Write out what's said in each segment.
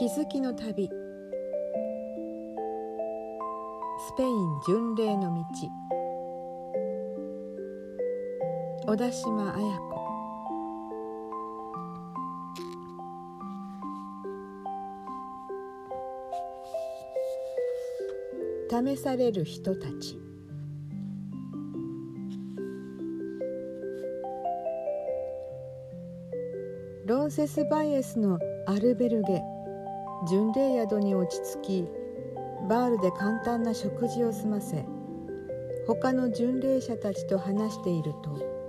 気づきの旅。スペイン巡礼の道。小田島綾子。試される人たち。ロンセスバイエスのアルベルゲ。巡礼宿に落ち着きバールで簡単な食事を済ませ他の巡礼者たちと話していると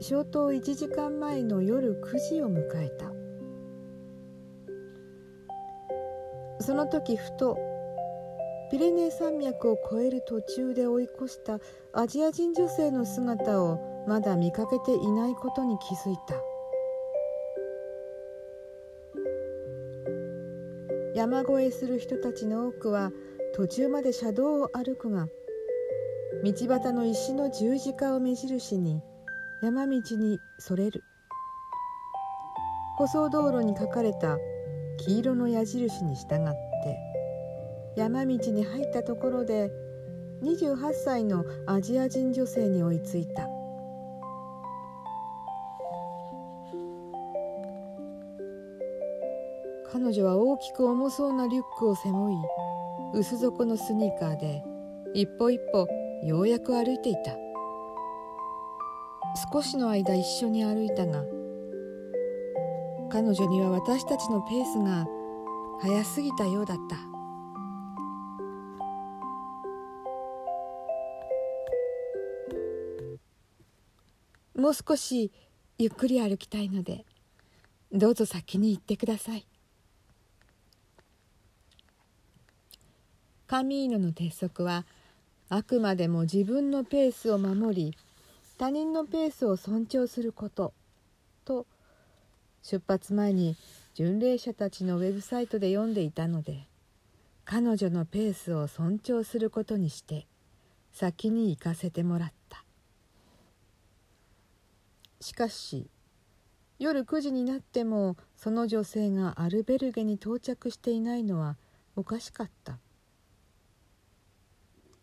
消灯1時間前の夜9時を迎えた。その時ふとピレネー山脈を越える途中で追い越したアジア人女性の姿をまだ見かけていないことに気づいた。山越えする人たちの多くは途中まで車道を歩くが道端の石の十字架を目印に山道にそれる。舗装道路に書かれた黄色の矢印に従って山道に入ったところで28歳のアジア人女性に追いついた。彼女は大きく重そうなリュックを背負い薄底のスニーカーで一歩一歩ようやく歩いていた。少しの間一緒に歩いたが彼女には私たちのペースが速すぎたようだった。もう少しゆっくり歩きたいのでどうぞ先に行ってください。カミーノの鉄則はあくまでも自分のペースを守り他人のペースを尊重することと出発前に巡礼者たちのウェブサイトで読んでいたので彼女のペースを尊重することにして先に行かせてもらった。しかし夜9時になってもその女性がアルベルゲに到着していないのはおかしかった。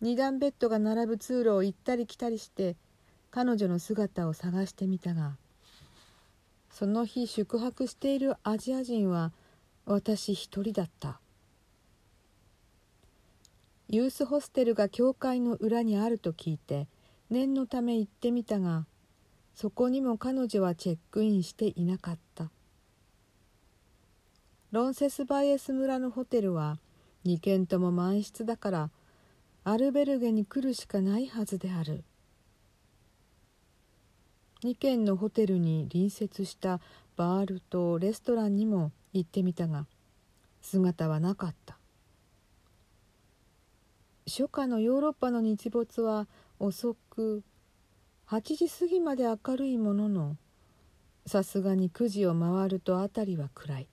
二段ベッドが並ぶ通路を行ったり来たりして彼女の姿を探してみたがその日宿泊しているアジア人は私一人だった。ユースホステルが教会の裏にあると聞いて念のため行ってみたがそこにも彼女はチェックインしていなかった。ロンセスバイエス村のホテルは2軒とも満室だからアルベルゲに来るしかないはずである。2軒のホテルに隣接したバールとレストランにも行ってみたが姿はなかった。初夏のヨーロッパの日没は遅く8時過ぎまで明るいもののさすがに9時を回ると辺りは暗い。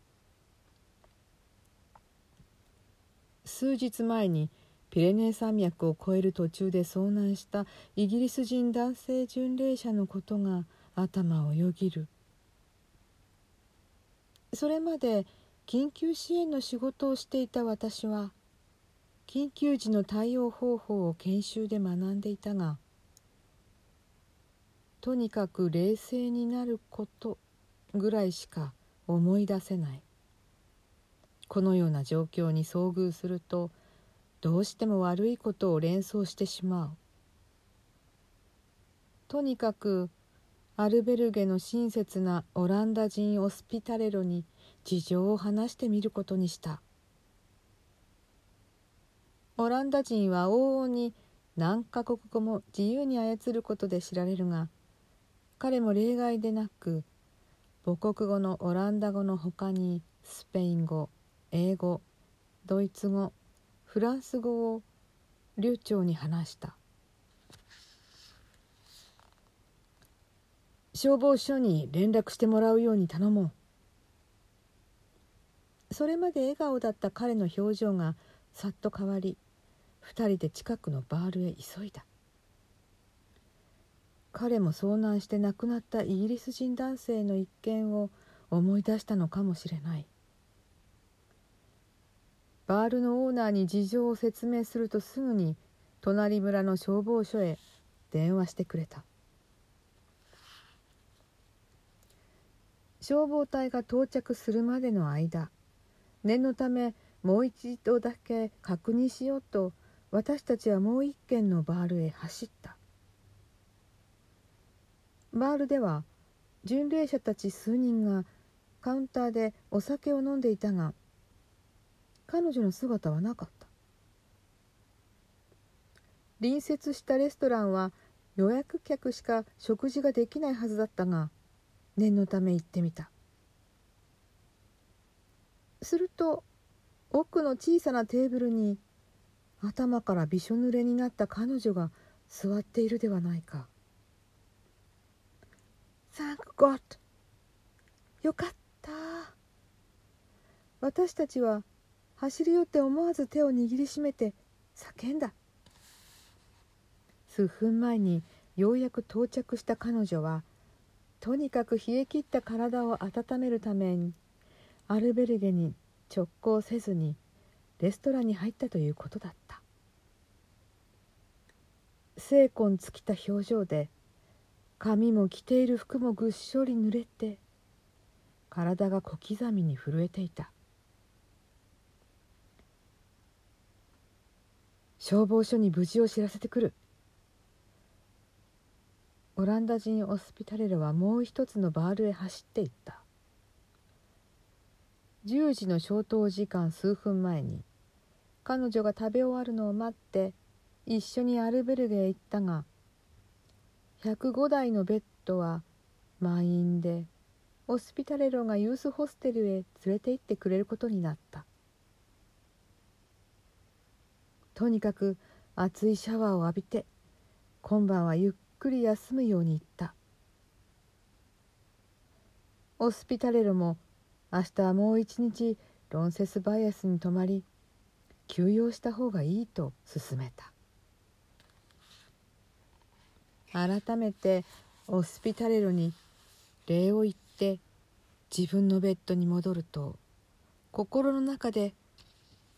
数日前にピレネー山脈を越える途中で遭難したイギリス人男性巡礼者のことが頭をよぎる。それまで緊急支援の仕事をしていた私は緊急時の対応方法を研修で学んでいたがとにかく冷静になることぐらいしか思い出せない。このような状況に遭遇するとどうしても悪いことを連想してしまう。とにかくアルベルゲの親切なオランダ人オスピタレロに事情を話してみることにした。オランダ人は往々に何カ国語も自由に操ることで知られるが彼も例外でなく母国語のオランダ語のほかにスペイン語英語ドイツ語フランス語を流暢に話した。消防署に連絡してもらうように頼もう。それまで笑顔だった彼の表情がさっと変わり二人で近くのバールへ急いだ。彼も遭難して亡くなったイギリス人男性の一件を思い出したのかもしれない。バールのオーナーに事情を説明するとすぐに隣村の消防署へ電話してくれた。消防隊が到着するまでの間念のためもう一度だけ確認しようと私たちはもう一軒のバールへ走った。バールでは巡礼者たち数人がカウンターでお酒を飲んでいたが彼女の姿はなかった隣接したレストランは予約客しか食事ができないはずだったが念のため行ってみたすると奥の小さなテーブルに頭からびしょ濡れになった彼女が座っているではないか。Thank God! よかった私たちは走り寄って思わず手を握りしめて叫んだ。数分前にようやく到着した彼女はとにかく冷え切った体を温めるためにアルベルゲに直行せずにレストランに入ったということだった。精魂尽きた表情で髪も着ている服もぐっしょり濡れて体が小刻みに震えていた。消防署に無事を知らせてくる。オランダ人オスピタレルはもう一つのバールへ走っていった。10時の消灯時間数分前に彼女が食べ終わるのを待って一緒にアルベルゲへ行ったが105台のベッドは満員でオスピタレロがユースホステルへ連れて行ってくれることになった。とにかく熱いシャワーを浴びて今晩はゆっくり休むように言った。オスピタレロも明日はもう一日ロンセスバイアスに泊まり休養した方がいいと勧めた。改めてオスピタレロに礼を言って自分のベッドに戻ると心の中で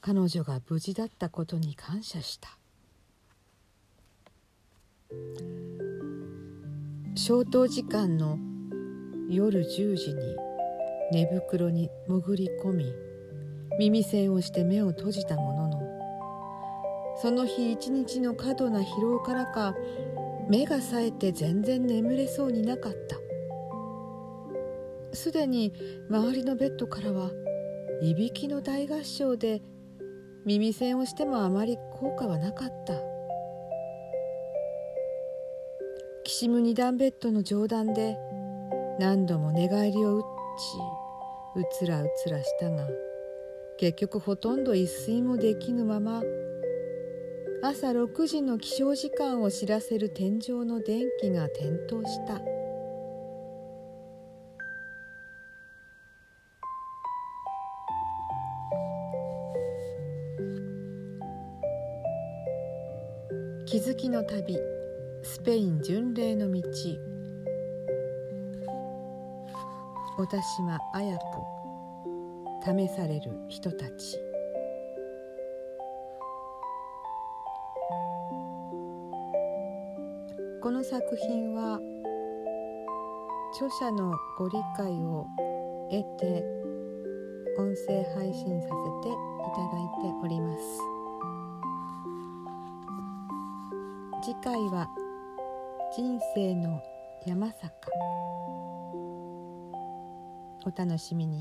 彼女が無事だったことに感謝した。消灯時間の夜10時に寝袋に潜り込み耳栓をして目を閉じたもののその日一日の過度な疲労からか目が冴えて全然眠れそうになかった。すでに周りのベッドからはいびきの大合唱で耳栓をしてもあまり効果はなかった。きしむ二段ベッドの上段で何度も寝返りを打ちうつらうつらしたが結局ほとんど一睡もできぬまま朝6時の起床時間を知らせる天井の電気が点灯した。気づきの旅スペイン巡礼の道。小田島綾子試される人たち。この作品は著者のご理解を得て音声配信させていただいております。次回は人生の山坂お楽しみに。